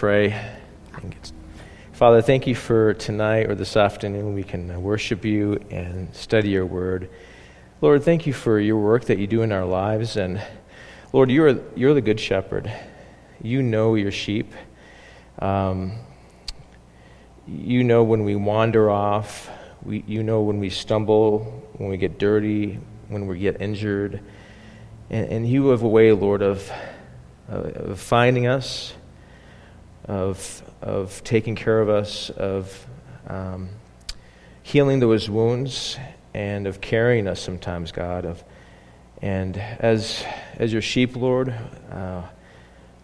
pray. Father, thank you for tonight or this afternoon. We can worship you and study your word. Lord, thank you for your work that you do in our lives. And Lord, you're, you're the good shepherd. You know your sheep. Um, you know when we wander off. We, you know when we stumble, when we get dirty, when we get injured. And, and you have a way, Lord, of, of finding us, of of taking care of us, of um, healing those wounds, and of carrying us sometimes, God. Of, and as, as your sheep, Lord, uh,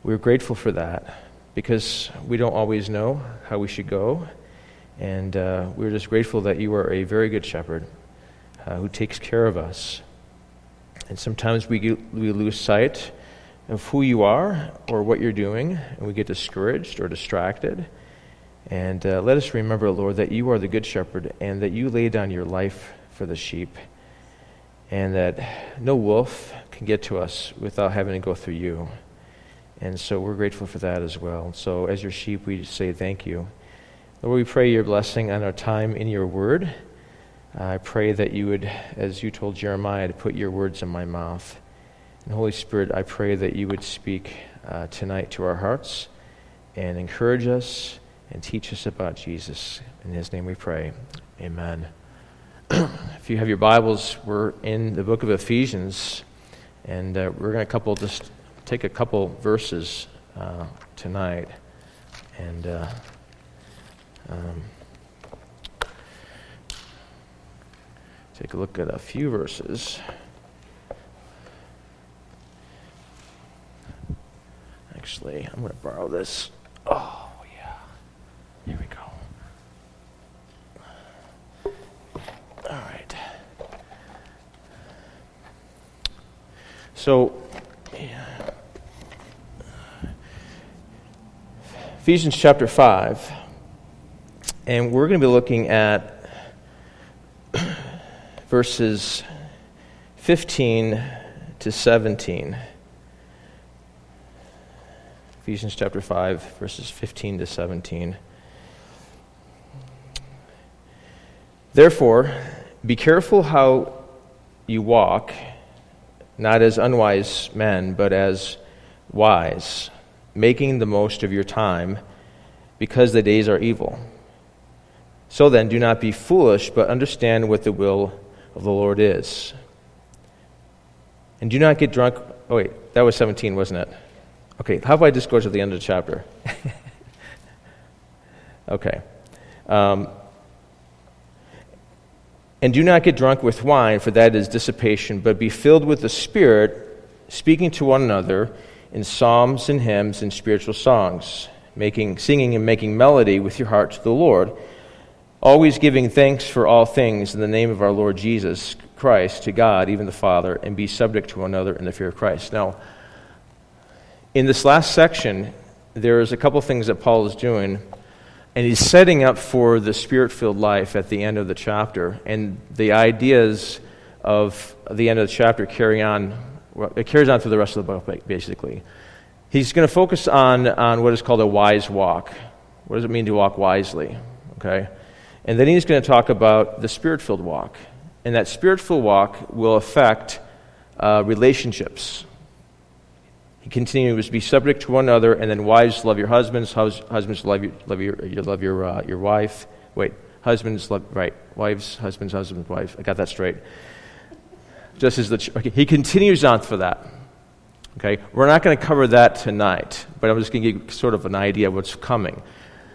we're grateful for that because we don't always know how we should go. And uh, we're just grateful that you are a very good shepherd uh, who takes care of us. And sometimes we, we lose sight of who you are or what you're doing, and we get discouraged or distracted. And uh, let us remember, Lord, that you are the good shepherd and that you lay down your life for the sheep, and that no wolf can get to us without having to go through you. And so we're grateful for that as well. So, as your sheep, we say thank you. Lord, we pray your blessing on our time in your word. I pray that you would, as you told Jeremiah, to put your words in my mouth. And Holy Spirit, I pray that you would speak uh, tonight to our hearts and encourage us and teach us about Jesus. In his name we pray. Amen. if you have your Bibles, we're in the book of Ephesians, and uh, we're going to couple just take a couple verses uh, tonight and uh, um, take a look at a few verses. Actually. I'm going to borrow this. Oh, yeah. Here we go. All right. So, yeah. Ephesians chapter 5. And we're going to be looking at verses 15 to 17. Ephesians chapter 5, verses 15 to 17. Therefore, be careful how you walk, not as unwise men, but as wise, making the most of your time, because the days are evil. So then, do not be foolish, but understand what the will of the Lord is. And do not get drunk. Oh, wait, that was 17, wasn't it? Okay, how about I just go to the end of the chapter? okay. Um, and do not get drunk with wine, for that is dissipation, but be filled with the Spirit, speaking to one another in psalms and hymns and spiritual songs, making, singing and making melody with your heart to the Lord, always giving thanks for all things in the name of our Lord Jesus Christ to God, even the Father, and be subject to one another in the fear of Christ. Now, in this last section, there's a couple things that Paul is doing, and he's setting up for the spirit filled life at the end of the chapter. And the ideas of the end of the chapter carry on, it carries on through the rest of the book, basically. He's going to focus on, on what is called a wise walk. What does it mean to walk wisely? Okay? And then he's going to talk about the spirit filled walk. And that spirit filled walk will affect uh, relationships. Continues, to be subject to one another, and then wives love your husbands, hus- husbands love your, love your, you love your, uh, your wife. Wait, husbands love, right, wives, husbands, husbands, wives. I got that straight. Just as the, ch- okay, he continues on for that. Okay, we're not going to cover that tonight, but I'm just going to give you sort of an idea of what's coming.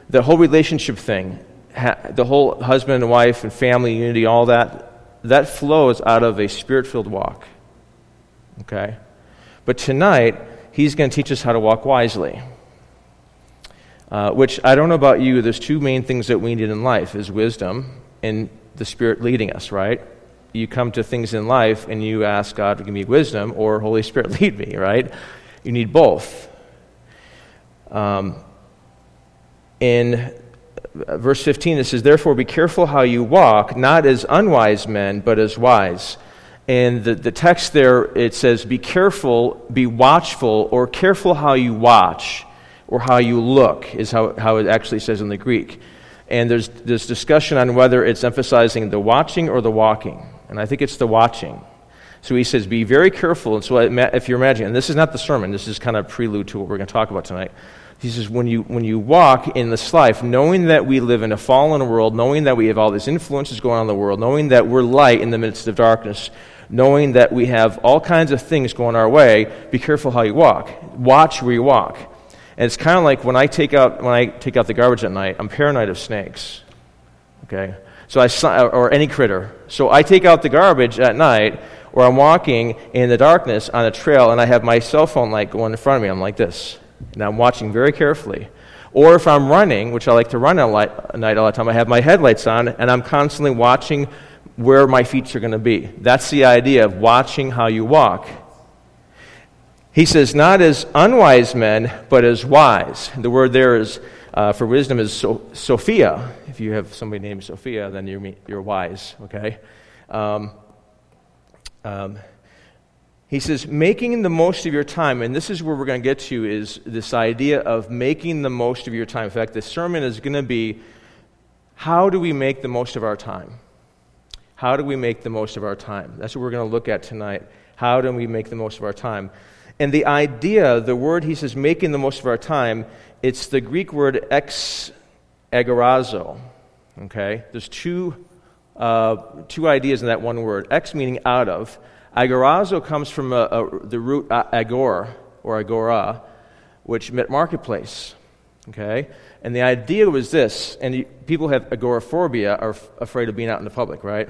The whole relationship thing, ha- the whole husband and wife and family unity, all that, that flows out of a spirit filled walk. Okay? But tonight, he's going to teach us how to walk wisely. Uh, which I don't know about you, there's two main things that we need in life is wisdom and the Spirit leading us, right? You come to things in life and you ask God to give me wisdom or Holy Spirit lead me, right? You need both. Um, in verse 15, it says, Therefore be careful how you walk, not as unwise men, but as wise and the, the text there, it says, Be careful, be watchful, or careful how you watch, or how you look, is how, how it actually says in the Greek. And there's this discussion on whether it's emphasizing the watching or the walking. And I think it's the watching. So he says, be very careful. And so if you're imagining, and this is not the sermon, this is kind of prelude to what we're going to talk about tonight. He says, when you, when you walk in this life, knowing that we live in a fallen world, knowing that we have all these influences going on in the world, knowing that we're light in the midst of darkness, knowing that we have all kinds of things going our way, be careful how you walk. Watch where you walk. And it's kind of like when I take out when I take out the garbage at night, I'm paranoid of snakes. Okay? So I or any critter. So I take out the garbage at night or I'm walking in the darkness on a trail and I have my cell phone light going in front of me. I'm like this. And I'm watching very carefully. Or if I'm running, which I like to run at night all the time, I have my headlights on and I'm constantly watching where my feet are going to be. That's the idea of watching how you walk. He says, not as unwise men, but as wise. The word there is uh, for wisdom is so, Sophia. If you have somebody named Sophia, then you're, you're wise, okay? Um, um, he says, making the most of your time, and this is where we're going to get to, is this idea of making the most of your time. In fact, the sermon is going to be how do we make the most of our time? How do we make the most of our time? That's what we're going to look at tonight. How do we make the most of our time? And the idea, the word he says, making the most of our time, it's the Greek word ex agorazo. Okay? There's two, uh, two ideas in that one word. Ex meaning out of. Agorazo comes from a, a, the root agor, or agora, which meant marketplace. Okay? And the idea was this, and people have agoraphobia, are f- afraid of being out in the public, right?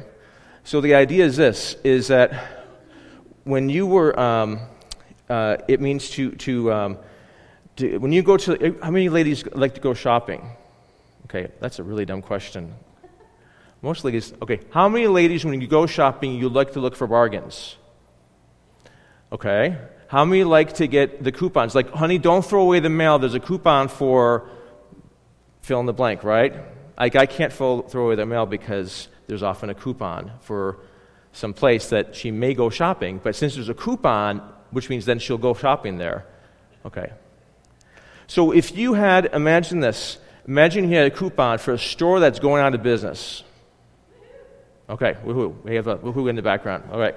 So the idea is this, is that when you were um, uh, it means to, to, um, to, when you go to, how many ladies like to go shopping? Okay, that's a really dumb question. Most ladies, okay, how many ladies, when you go shopping, you like to look for bargains? Okay, how many like to get the coupons? Like, honey, don't throw away the mail. There's a coupon for fill in the blank, right? Like, I can't throw, throw away the mail because there's often a coupon for some place that she may go shopping. But since there's a coupon, which means then she'll go shopping there. Okay. So if you had, imagine this, imagine you had a coupon for a store that's going out of business. Okay, woohoo. We have a woohoo in the background. All right.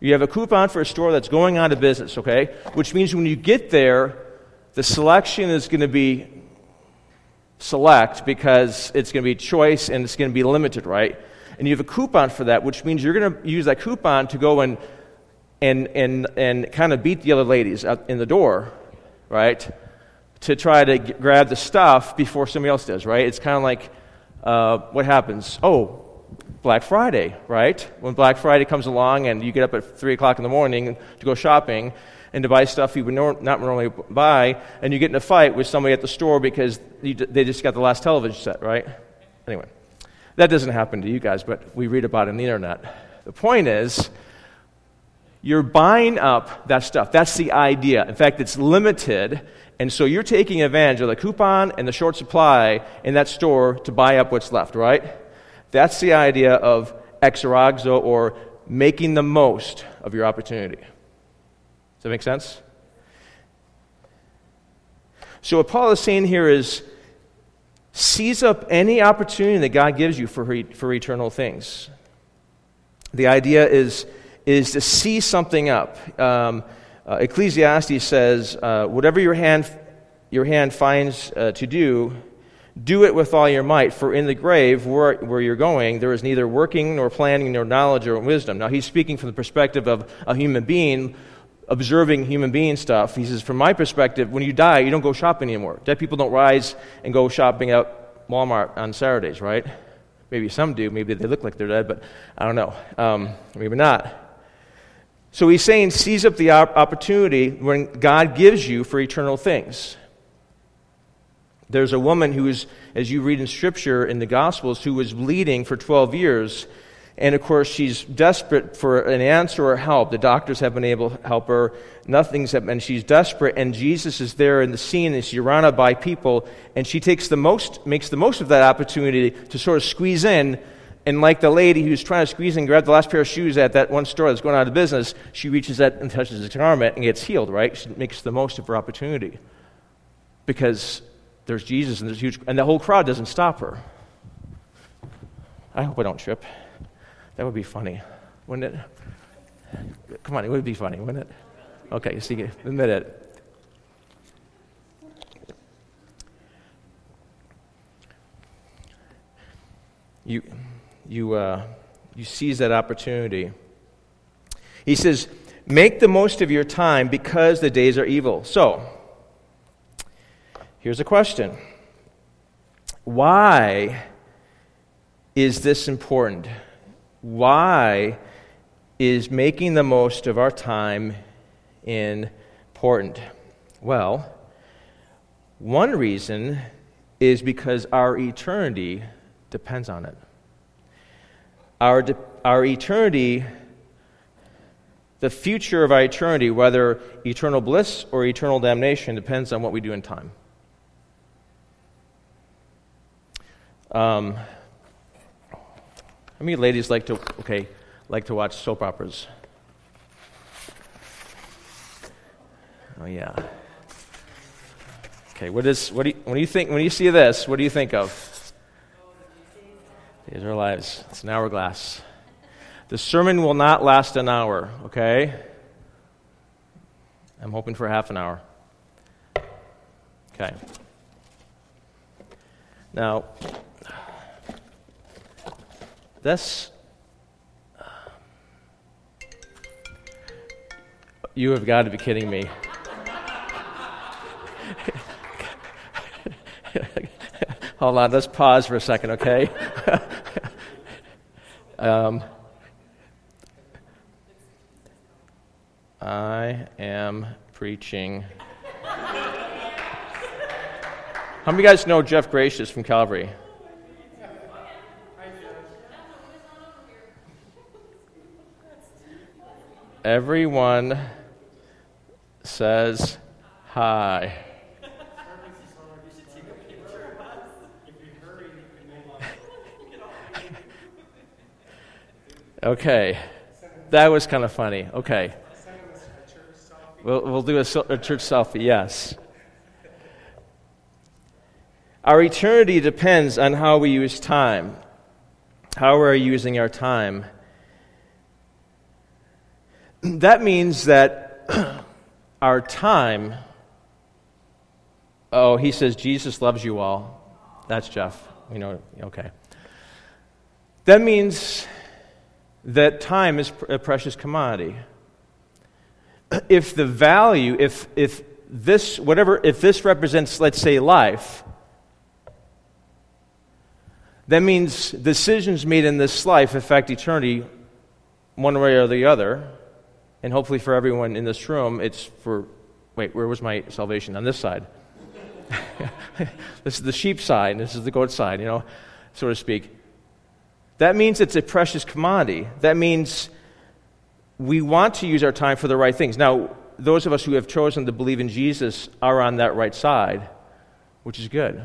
You have a coupon for a store that's going out of business, okay? Which means when you get there, the selection is going to be select because it's going to be choice and it's going to be limited, right? And you have a coupon for that, which means you're going to use that coupon to go and and, and, and kind of beat the other ladies in the door, right? To try to grab the stuff before somebody else does, right? It's kind of like uh, what happens? Oh, Black Friday, right? When Black Friday comes along and you get up at 3 o'clock in the morning to go shopping and to buy stuff you would nor- not normally buy, and you get in a fight with somebody at the store because d- they just got the last television set, right? Anyway, that doesn't happen to you guys, but we read about it on the internet. The point is, you're buying up that stuff. That's the idea. In fact, it's limited. And so you're taking advantage of the coupon and the short supply in that store to buy up what's left, right? That's the idea of exorazo or making the most of your opportunity. Does that make sense? So, what Paul is saying here is seize up any opportunity that God gives you for, for eternal things. The idea is is to see something up. Um, uh, Ecclesiastes says, uh, whatever your hand, your hand finds uh, to do, do it with all your might, for in the grave where, where you're going, there is neither working nor planning nor knowledge or wisdom. Now, he's speaking from the perspective of a human being observing human being stuff. He says, from my perspective, when you die, you don't go shopping anymore. Dead people don't rise and go shopping at Walmart on Saturdays, right? Maybe some do. Maybe they look like they're dead, but I don't know. Um, maybe not. So he's saying, seize up the opportunity when God gives you for eternal things. There's a woman who is, as you read in Scripture in the Gospels, who was bleeding for 12 years. And of course, she's desperate for an answer or help. The doctors have been able to help her. Nothing's happened. And she's desperate. And Jesus is there in the scene, and she's surrounded by people. And she takes the most, makes the most of that opportunity to sort of squeeze in and like the lady who's trying to squeeze and grab the last pair of shoes at that one store that's going out of business, she reaches out and touches his garment and gets healed, right? She makes the most of her opportunity. because there's Jesus and there's huge, and the whole crowd doesn't stop her. I hope I don't trip. That would be funny, wouldn't it? Come on, it would be funny, wouldn't it? Okay, you see, admit it. You, you, uh, you seize that opportunity. He says, Make the most of your time because the days are evil. So, here's a question Why is this important? Why is making the most of our time important? Well, one reason is because our eternity depends on it. Our, de- our eternity the future of our eternity, whether eternal bliss or eternal damnation, depends on what we do in time. Um, how many ladies like to okay like to watch soap operas? Oh yeah. Okay, what is what do you, when you think when you see this? What do you think of? These are lives. It's an hourglass. The sermon will not last an hour, okay? I'm hoping for half an hour. Okay. Now, this. You have got to be kidding me. Hold on, let's pause for a second, okay? um, I am preaching. How many of you guys know Jeff Gracious from Calvary? Everyone says hi. okay, that was kind of funny. Okay. We'll, we'll do a, a church selfie, yes. Our eternity depends on how we use time. How we're using our time. That means that our time. Oh, he says Jesus loves you all. That's Jeff. You know, okay. That means that time is a precious commodity if the value, if, if this, whatever, if this represents, let's say, life, that means decisions made in this life affect eternity one way or the other. And hopefully, for everyone in this room, it's for, wait, where was my salvation? On this side. this is the sheep side, this is the goat side, you know, so to speak. That means it's a precious commodity. That means we want to use our time for the right things. Now, those of us who have chosen to believe in Jesus are on that right side, which is good.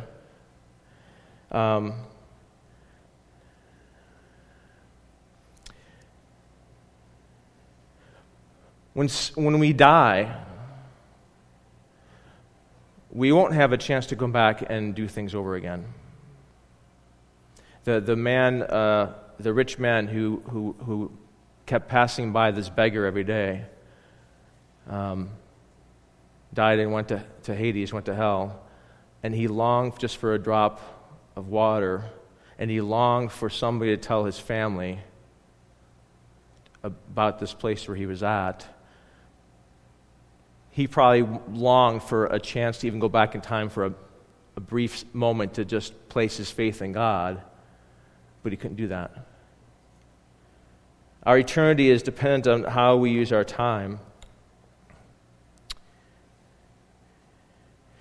Um, when, when we die, we won't have a chance to come back and do things over again. The, the man, uh, the rich man who, who, who kept passing by this beggar every day. Um, died and went to, to Hades, went to hell. And he longed just for a drop of water. And he longed for somebody to tell his family about this place where he was at. He probably longed for a chance to even go back in time for a, a brief moment to just place his faith in God, but he couldn't do that. Our eternity is dependent on how we use our time.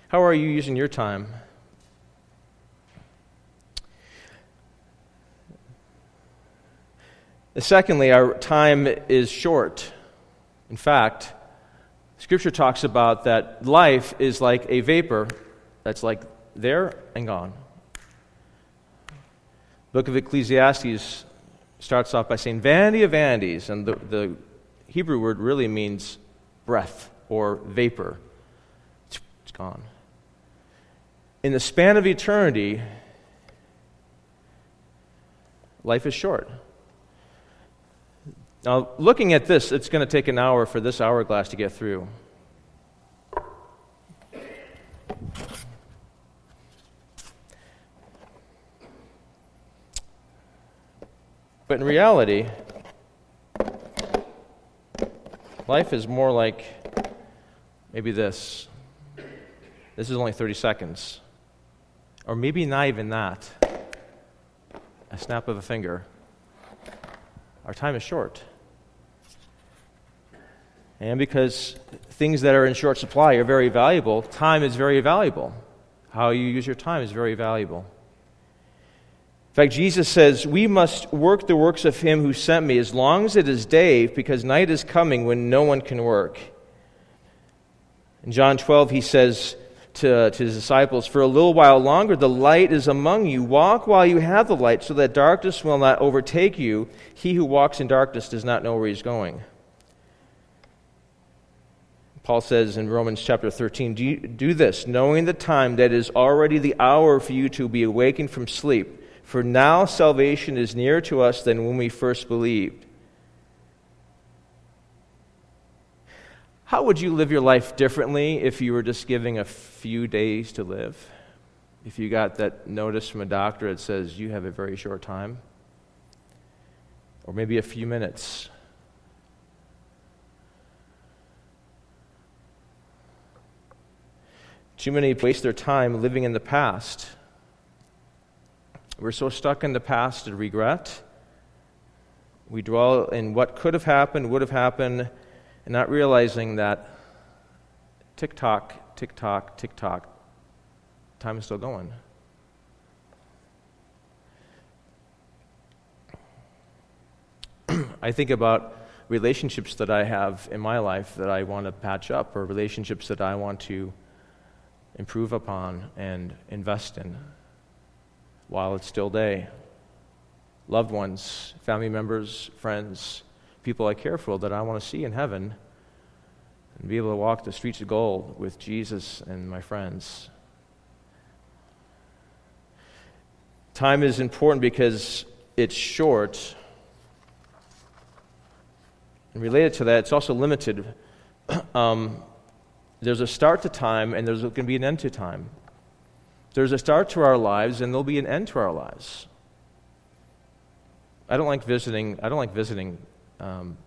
How are you using your time? Secondly, our time is short. In fact, Scripture talks about that life is like a vapor that's like there and gone. Book of Ecclesiastes starts off by saying vanity of vanities, and the, the Hebrew word really means breath or vapor. It's, it's gone. in the span of eternity, life is short. Now, looking at this, it's going to take an hour for this hourglass to get through. But in reality, life is more like maybe this. This is only 30 seconds. Or maybe not even that. A snap of a finger. Our time is short. And because things that are in short supply are very valuable, time is very valuable. How you use your time is very valuable. In fact, Jesus says, We must work the works of him who sent me as long as it is day, because night is coming when no one can work. In John 12, he says to, to his disciples, For a little while longer the light is among you. Walk while you have the light, so that darkness will not overtake you. He who walks in darkness does not know where he's going. Paul says in Romans chapter 13, do, do this, knowing the time that is already the hour for you to be awakened from sleep. For now salvation is nearer to us than when we first believed. How would you live your life differently if you were just giving a few days to live? If you got that notice from a doctor that says you have a very short time? Or maybe a few minutes? Too many waste their time living in the past. We're so stuck in the past and regret. We dwell in what could have happened, would have happened, and not realizing that tick tock, tick tock, tick tock, time is still going. I think about relationships that I have in my life that I want to patch up, or relationships that I want to improve upon and invest in while it's still day. Loved ones, family members, friends, people I care for that I want to see in heaven and be able to walk the streets of gold with Jesus and my friends. Time is important because it's short. And related to that, it's also limited. um, there's a start to time, and there's going to be an end to time. There's a start to our lives, and there'll be an end to our lives. I don't like visiting. I don't like visiting um,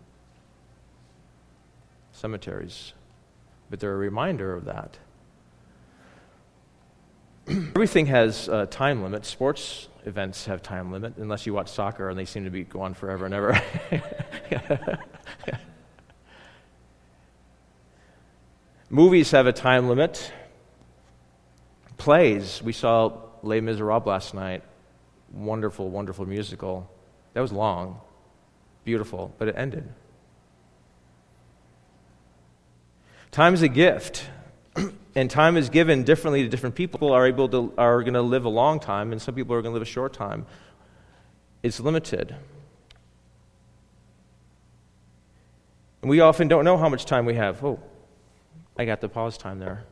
cemeteries, but they're a reminder of that. Everything has a time limit. Sports events have time limit, unless you watch soccer, and they seem to be go on forever and ever. Movies have a time limit. Plays, we saw Les Miserables last night. Wonderful, wonderful musical. That was long, beautiful, but it ended. Time is a gift, and time is given differently to different people. People are able to are going to live a long time, and some people are going to live a short time. It's limited. And we often don't know how much time we have. Oh, I got the pause time there.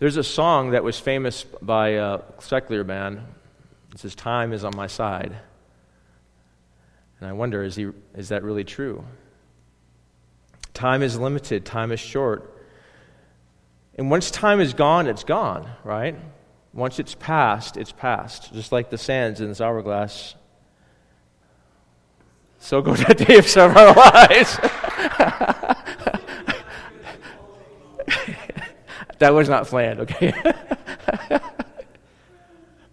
There's a song that was famous by a secular band. It says, Time is on my side. And I wonder, is, he, is that really true? Time is limited, time is short. And once time is gone, it's gone, right? Once it's past, it's past. Just like the sands in this hourglass so go that day of our lives. that was not planned, okay?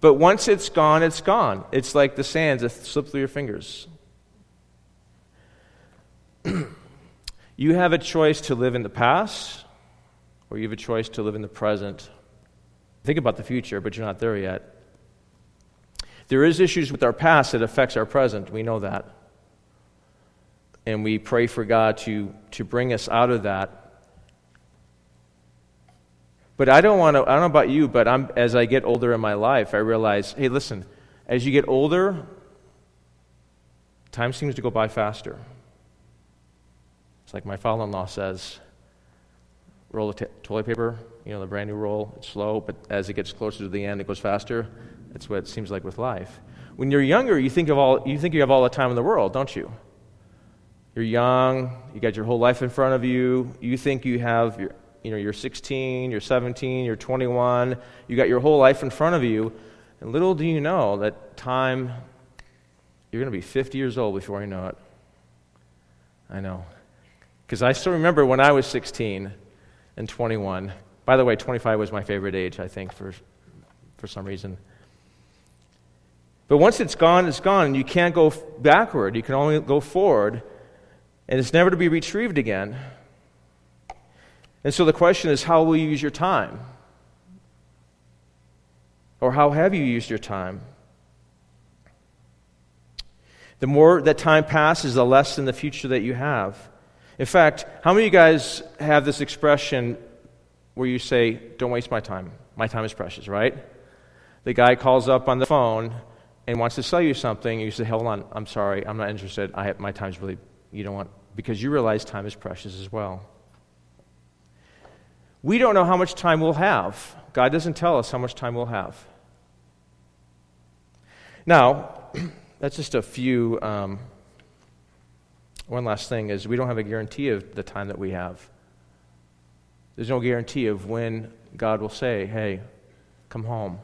but once it's gone, it's gone. It's like the sands that slip through your fingers. you have a choice to live in the past, or you have a choice to live in the present. Think about the future, but you're not there yet. There is issues with our past that affects our present. We know that and we pray for God to, to bring us out of that. But I don't want to, I don't know about you, but I'm, as I get older in my life, I realize hey, listen, as you get older, time seems to go by faster. It's like my father in law says roll of t- toilet paper, you know, the brand new roll, it's slow, but as it gets closer to the end, it goes faster. That's what it seems like with life. When you're younger, you think, of all, you think you have all the time in the world, don't you? You're young, you got your whole life in front of you, you think you have, your, you know, you're 16, you're 17, you're 21, you got your whole life in front of you, and little do you know that time, you're going to be 50 years old before you know it. I know. Because I still remember when I was 16 and 21. By the way, 25 was my favorite age, I think, for, for some reason. But once it's gone, it's gone, and you can't go backward. You can only go forward, and it's never to be retrieved again. And so the question is how will you use your time? Or how have you used your time? The more that time passes, the less in the future that you have. In fact, how many of you guys have this expression where you say, Don't waste my time? My time is precious, right? The guy calls up on the phone and wants to sell you something. You say, Hold on, I'm sorry, I'm not interested. I have, my time's really, you don't want, because you realize time is precious as well. We don't know how much time we'll have. God doesn't tell us how much time we'll have. Now, that's just a few. Um, one last thing is we don't have a guarantee of the time that we have. There's no guarantee of when God will say, hey, come home.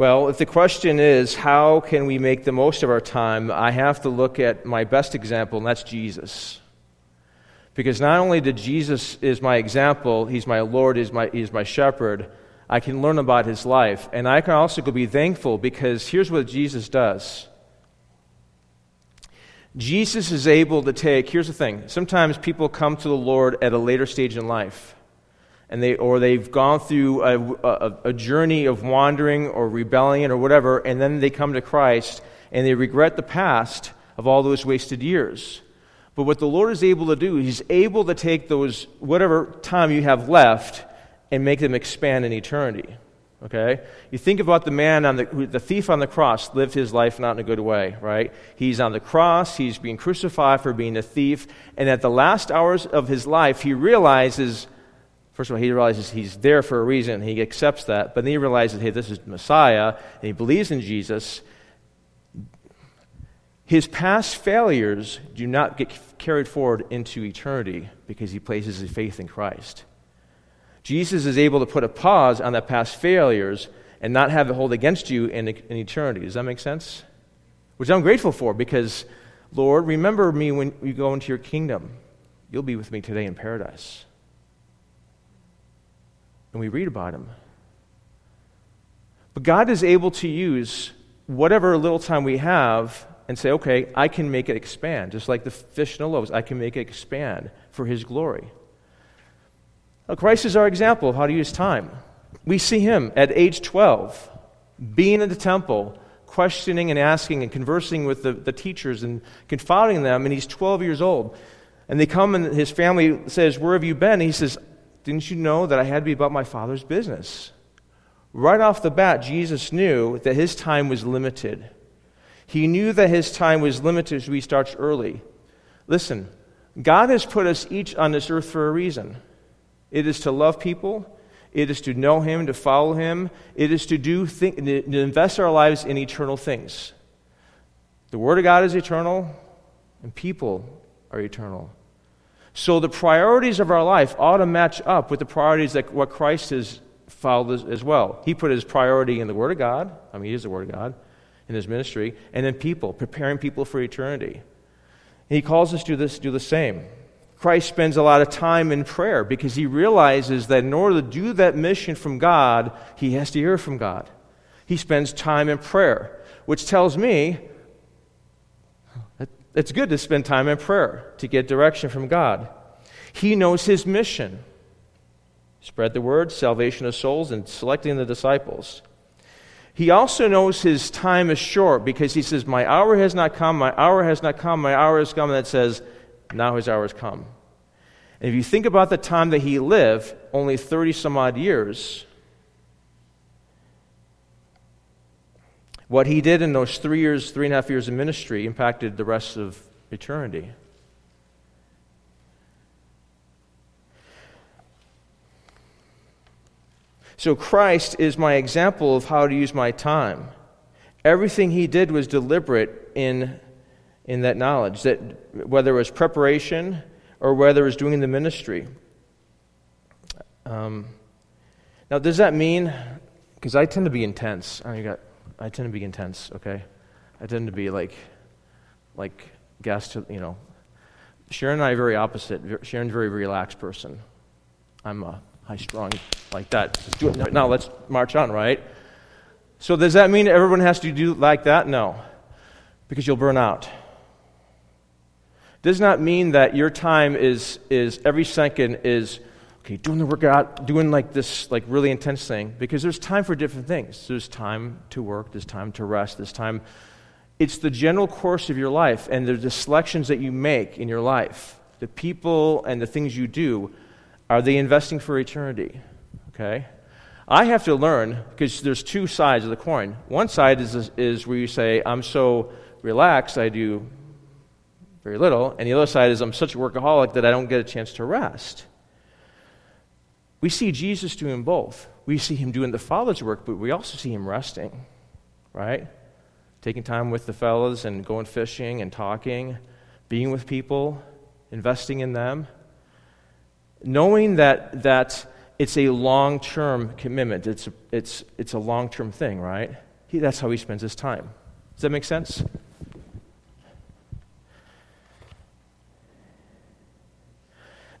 Well, if the question is, how can we make the most of our time, I have to look at my best example, and that's Jesus. Because not only did Jesus is my example, he's my Lord, he's my, he's my shepherd, I can learn about his life. And I can also be thankful because here's what Jesus does. Jesus is able to take, here's the thing. Sometimes people come to the Lord at a later stage in life. And they, or they've gone through a, a, a journey of wandering or rebellion or whatever, and then they come to Christ and they regret the past of all those wasted years. But what the Lord is able to do, He's able to take those, whatever time you have left, and make them expand in eternity. Okay? You think about the man on the, the thief on the cross lived his life not in a good way, right? He's on the cross, he's being crucified for being a thief, and at the last hours of his life, he realizes, first of all, he realizes he's there for a reason, he accepts that, but then he realizes, hey, this is Messiah, and he believes in Jesus. His past failures do not get carried forward into eternity because he places his faith in Christ. Jesus is able to put a pause on the past failures and not have it hold against you in, in eternity. Does that make sense? Which I'm grateful for because, Lord, remember me when you go into your kingdom. You'll be with me today in paradise. And we read about him. But God is able to use whatever little time we have and say, okay, I can make it expand. Just like the fish and the loaves, I can make it expand for his glory. Christ is our example of how to use time. We see him at age 12, being in the temple, questioning and asking and conversing with the, the teachers and confounding them, and he's 12 years old. And they come and his family says, Where have you been? And he says, Didn't you know that I had to be about my father's business? Right off the bat, Jesus knew that his time was limited. He knew that his time was limited, so he starts early. Listen, God has put us each on this earth for a reason. It is to love people. It is to know Him, to follow Him. It is to do th- to invest our lives in eternal things. The Word of God is eternal, and people are eternal. So the priorities of our life ought to match up with the priorities that what Christ has followed as, as well. He put his priority in the Word of God. I mean, He is the Word of God in His ministry, and in people, preparing people for eternity. And he calls us to this, do the same. Christ spends a lot of time in prayer because he realizes that in order to do that mission from God, he has to hear from God. He spends time in prayer, which tells me it's good to spend time in prayer to get direction from God. He knows his mission spread the word, salvation of souls, and selecting the disciples. He also knows his time is short because he says, My hour has not come, my hour has not come, my hour has come. And that says, now his hour has come. And if you think about the time that he lived, only 30 some odd years, What he did in those three years, three and a half years of ministry impacted the rest of eternity. So Christ is my example of how to use my time. Everything he did was deliberate in, in that knowledge, that whether it was preparation or whether it was doing the ministry. Um, now, does that mean, because I tend to be intense. I got I tend to be intense, okay? I tend to be like, like gas to, you know. Sharon and I are very opposite. Sharon's a very relaxed person. I'm a high strung like that. Let's do it now. Let's march on, right? So does that mean everyone has to do like that? No, because you'll burn out. Does not mean that your time is is every second is okay doing the workout, doing like this like really intense thing. Because there's time for different things. There's time to work. There's time to rest. There's time. It's the general course of your life, and the selections that you make in your life, the people and the things you do. Are they investing for eternity? Okay. I have to learn because there's two sides of the coin. One side is, is where you say, I'm so relaxed, I do very little. And the other side is, I'm such a workaholic that I don't get a chance to rest. We see Jesus doing both. We see him doing the Father's work, but we also see him resting, right? Taking time with the fellows and going fishing and talking, being with people, investing in them. Knowing that, that it's a long term commitment. It's a, it's, it's a long term thing, right? He, that's how he spends his time. Does that make sense?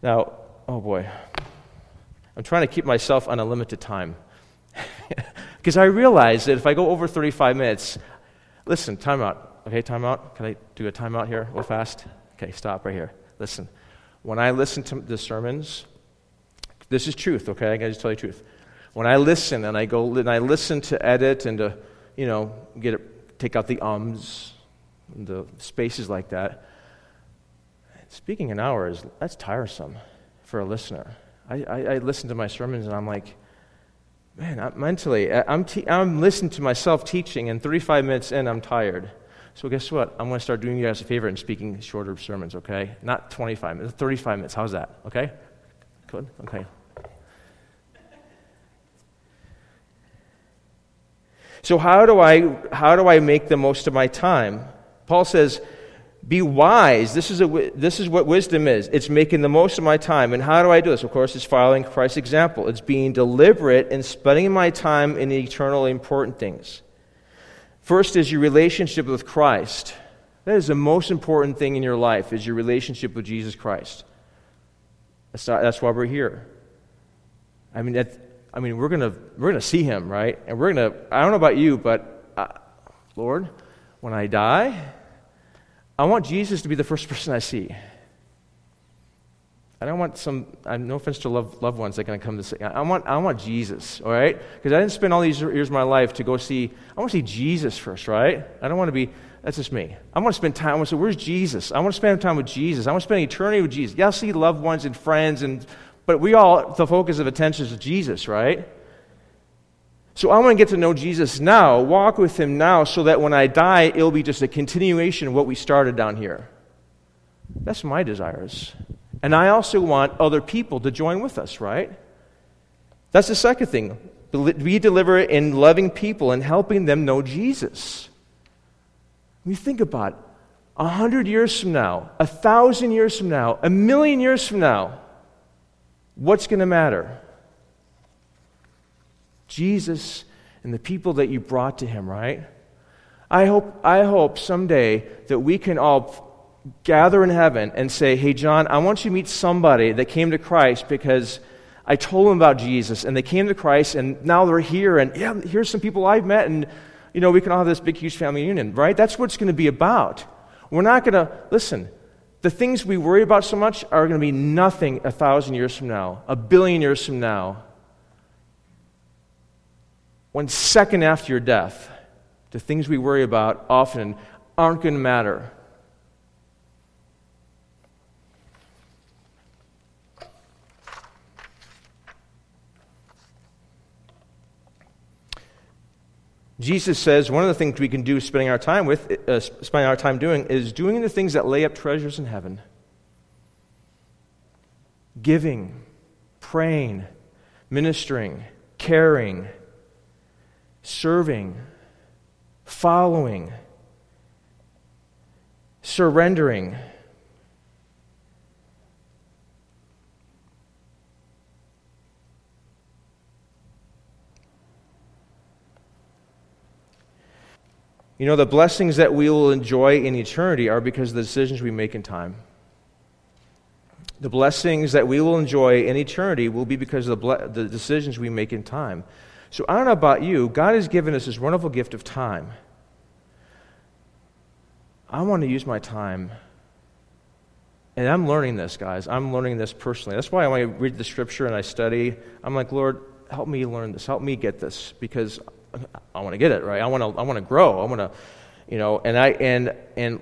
Now, oh boy, I'm trying to keep myself on a limited time. Because I realize that if I go over 35 minutes, listen, time out. Okay, time out. Can I do a timeout here real fast? Okay, stop right here. Listen. When I listen to the sermons, this is truth, okay? I gotta just tell you the truth. When I listen and I go and I listen to edit and to, you know, get it, take out the ums, the spaces like that, speaking an hour is that's tiresome for a listener. I, I, I listen to my sermons and I'm like, man, I'm mentally, I'm, te- I'm listening to myself teaching, and 35 minutes in, I'm tired. So guess what? I'm going to start doing you guys a favor and speaking shorter sermons, okay? Not 25 minutes, 35 minutes. How's that? Okay? Good? Okay. So, how do I, how do I make the most of my time? Paul says, be wise. This is, a, this is what wisdom is. It's making the most of my time. And how do I do this? Of course, it's following Christ's example. It's being deliberate and spending my time in the eternally important things. First is your relationship with Christ. That is the most important thing in your life, is your relationship with Jesus Christ. That's, not, that's why we're here. I mean, that, I mean, we're gonna we're gonna see him, right? And we're gonna. I don't know about you, but uh, Lord, when I die, I want Jesus to be the first person I see. I don't want some. No offense to love, loved ones that are going to come to say. I want. I want Jesus. All right, because I didn't spend all these years of my life to go see. I want to see Jesus first, right? I don't want to be. That's just me. I want to spend time. I want to say, "Where's Jesus?" I want to spend time with Jesus. I want to spend eternity with Jesus. Yeah, I'll see loved ones and friends and but we all, the focus of attention is Jesus, right? So I want to get to know Jesus now, walk with him now, so that when I die, it'll be just a continuation of what we started down here. That's my desires. And I also want other people to join with us, right? That's the second thing. Be deliberate in loving people and helping them know Jesus. You think about a hundred years from now, a thousand years from now, a million years from now, What's going to matter? Jesus and the people that you brought to him, right? I hope, I hope someday that we can all gather in heaven and say, Hey, John, I want you to meet somebody that came to Christ because I told them about Jesus and they came to Christ and now they're here and yeah, here's some people I've met and you know, we can all have this big, huge family union, right? That's what it's going to be about. We're not going to, listen, the things we worry about so much are going to be nothing a thousand years from now, a billion years from now. One second after your death, the things we worry about often aren't going to matter. Jesus says one of the things we can do spending our time with, uh, spending our time doing, is doing the things that lay up treasures in heaven. Giving, praying, ministering, caring, serving, following, surrendering. You know, the blessings that we will enjoy in eternity are because of the decisions we make in time. The blessings that we will enjoy in eternity will be because of the, ble- the decisions we make in time. So I don't know about you, God has given us this wonderful gift of time. I want to use my time. And I'm learning this, guys. I'm learning this personally. That's why when I read the scripture and I study, I'm like, Lord, help me learn this. Help me get this because I want to get it, right? I want to, I want to grow. I want to, you know, and I, and, and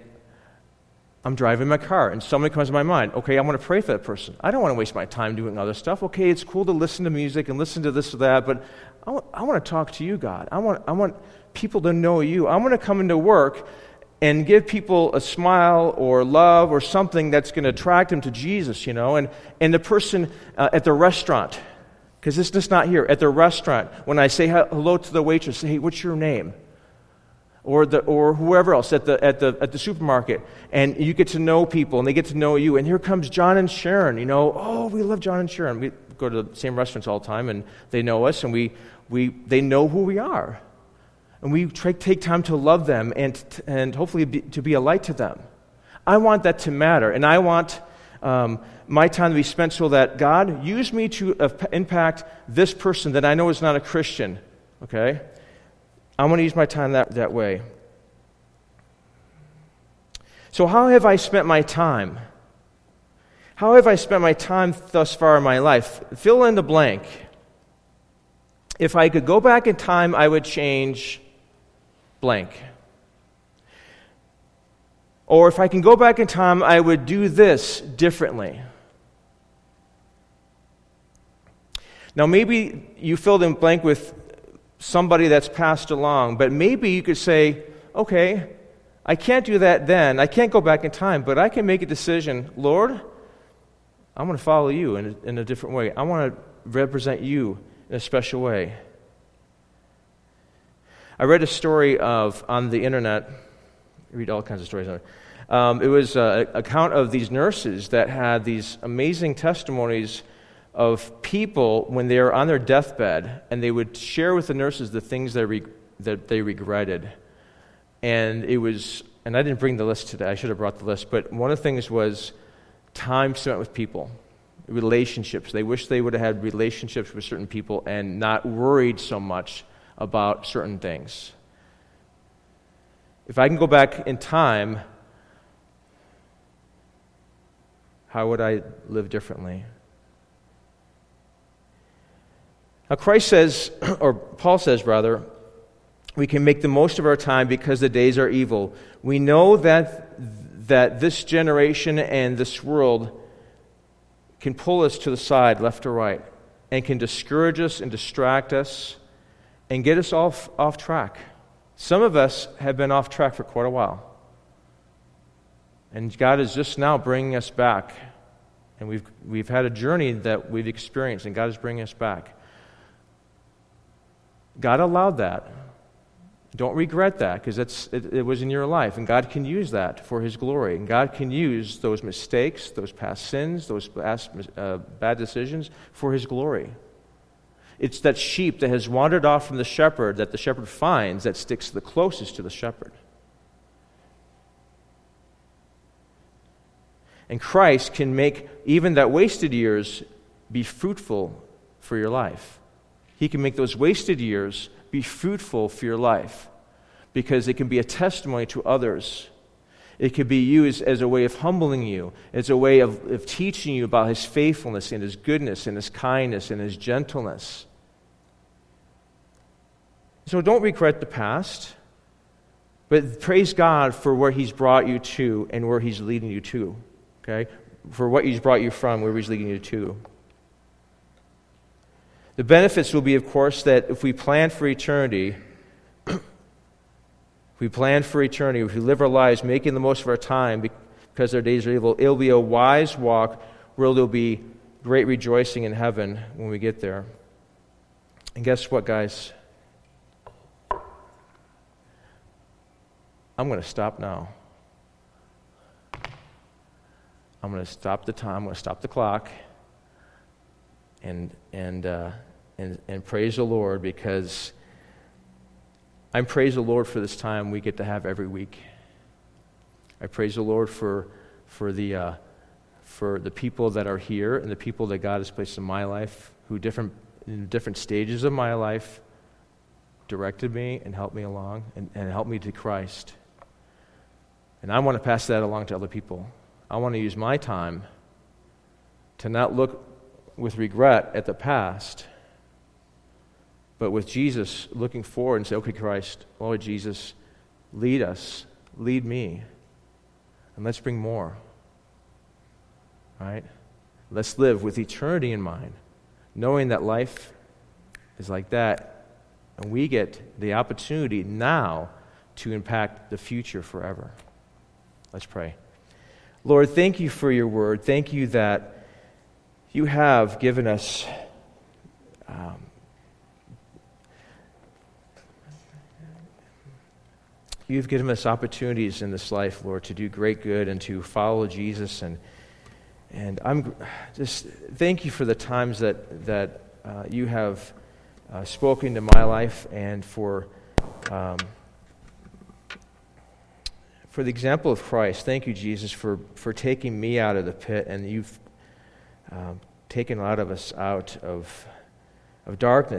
I'm driving my car and somebody comes to my mind. Okay, I want to pray for that person. I don't want to waste my time doing other stuff. Okay, it's cool to listen to music and listen to this or that, but I want, I want to talk to you, God. I want, I want people to know you. I want to come into work and give people a smile or love or something that's going to attract them to Jesus, you know. And, and the person uh, at the restaurant, because this is not here, at the restaurant, when I say hello to the waitress, say, hey, what's your name? Or, the, or whoever else at the, at, the, at the supermarket, and you get to know people, and they get to know you. And here comes John and Sharon, you know, oh, we love John and Sharon. We go to the same restaurants all the time, and they know us, and we, we, they know who we are. And we try, take time to love them and, and hopefully be, to be a light to them. I want that to matter, and I want um, my time to be spent so that God use me to impact this person that I know is not a Christian. Okay? I want to use my time that, that way. So, how have I spent my time? How have I spent my time thus far in my life? Fill in the blank. If I could go back in time, I would change blank. Or if I can go back in time, I would do this differently. Now, maybe you filled in blank with somebody that's passed along, but maybe you could say, okay, I can't do that then. I can't go back in time, but I can make a decision. Lord, I'm going to follow you in a, in a different way. I want to represent you in a special way. I read a story of on the internet. I read all kinds of stories on it. Um, it was an account of these nurses that had these amazing testimonies of people when they were on their deathbed, and they would share with the nurses the things they re- that they regretted. And it was, and I didn't bring the list today. I should have brought the list. But one of the things was time spent with people, relationships. They wish they would have had relationships with certain people and not worried so much about certain things. If I can go back in time, how would I live differently? Now, Christ says, or Paul says rather, we can make the most of our time because the days are evil. We know that, that this generation and this world can pull us to the side, left or right, and can discourage us and distract us and get us off, off track. Some of us have been off track for quite a while. And God is just now bringing us back. And we've, we've had a journey that we've experienced, and God is bringing us back. God allowed that. Don't regret that because it, it was in your life, and God can use that for His glory. And God can use those mistakes, those past sins, those past uh, bad decisions for His glory. It's that sheep that has wandered off from the shepherd that the shepherd finds that sticks the closest to the shepherd. And Christ can make even that wasted years be fruitful for your life. He can make those wasted years be fruitful for your life because it can be a testimony to others. It can be used as a way of humbling you, as a way of, of teaching you about His faithfulness and His goodness and His kindness and His gentleness. So don't regret the past, but praise God for where He's brought you to and where He's leading you to. Okay? For what He's brought you from, where He's leading you to. The benefits will be, of course, that if we plan for eternity, if we plan for eternity, if we live our lives making the most of our time because our days are evil, it'll be a wise walk where there'll be great rejoicing in heaven when we get there. And guess what, guys? I'm going to stop now. I'm going to stop the time. I'm going to stop the clock and, and, uh, and, and praise the Lord because I praise the Lord for this time we get to have every week. I praise the Lord for, for, the, uh, for the people that are here and the people that God has placed in my life who different, in different stages of my life directed me and helped me along and, and helped me to Christ. And I want to pass that along to other people. I want to use my time to not look with regret at the past, but with Jesus looking forward and say, okay, Christ, Lord Jesus, lead us, lead me, and let's bring more. Right? Let's live with eternity in mind, knowing that life is like that, and we get the opportunity now to impact the future forever. Let's pray. Lord, thank you for your word. Thank you that you have given us. Um, you've given us opportunities in this life, Lord, to do great good and to follow Jesus. And, and I'm just thank you for the times that, that uh, you have uh, spoken to my life and for. Um, for the example of Christ, thank you, Jesus, for, for taking me out of the pit, and you've um, taken a lot of us out of, of darkness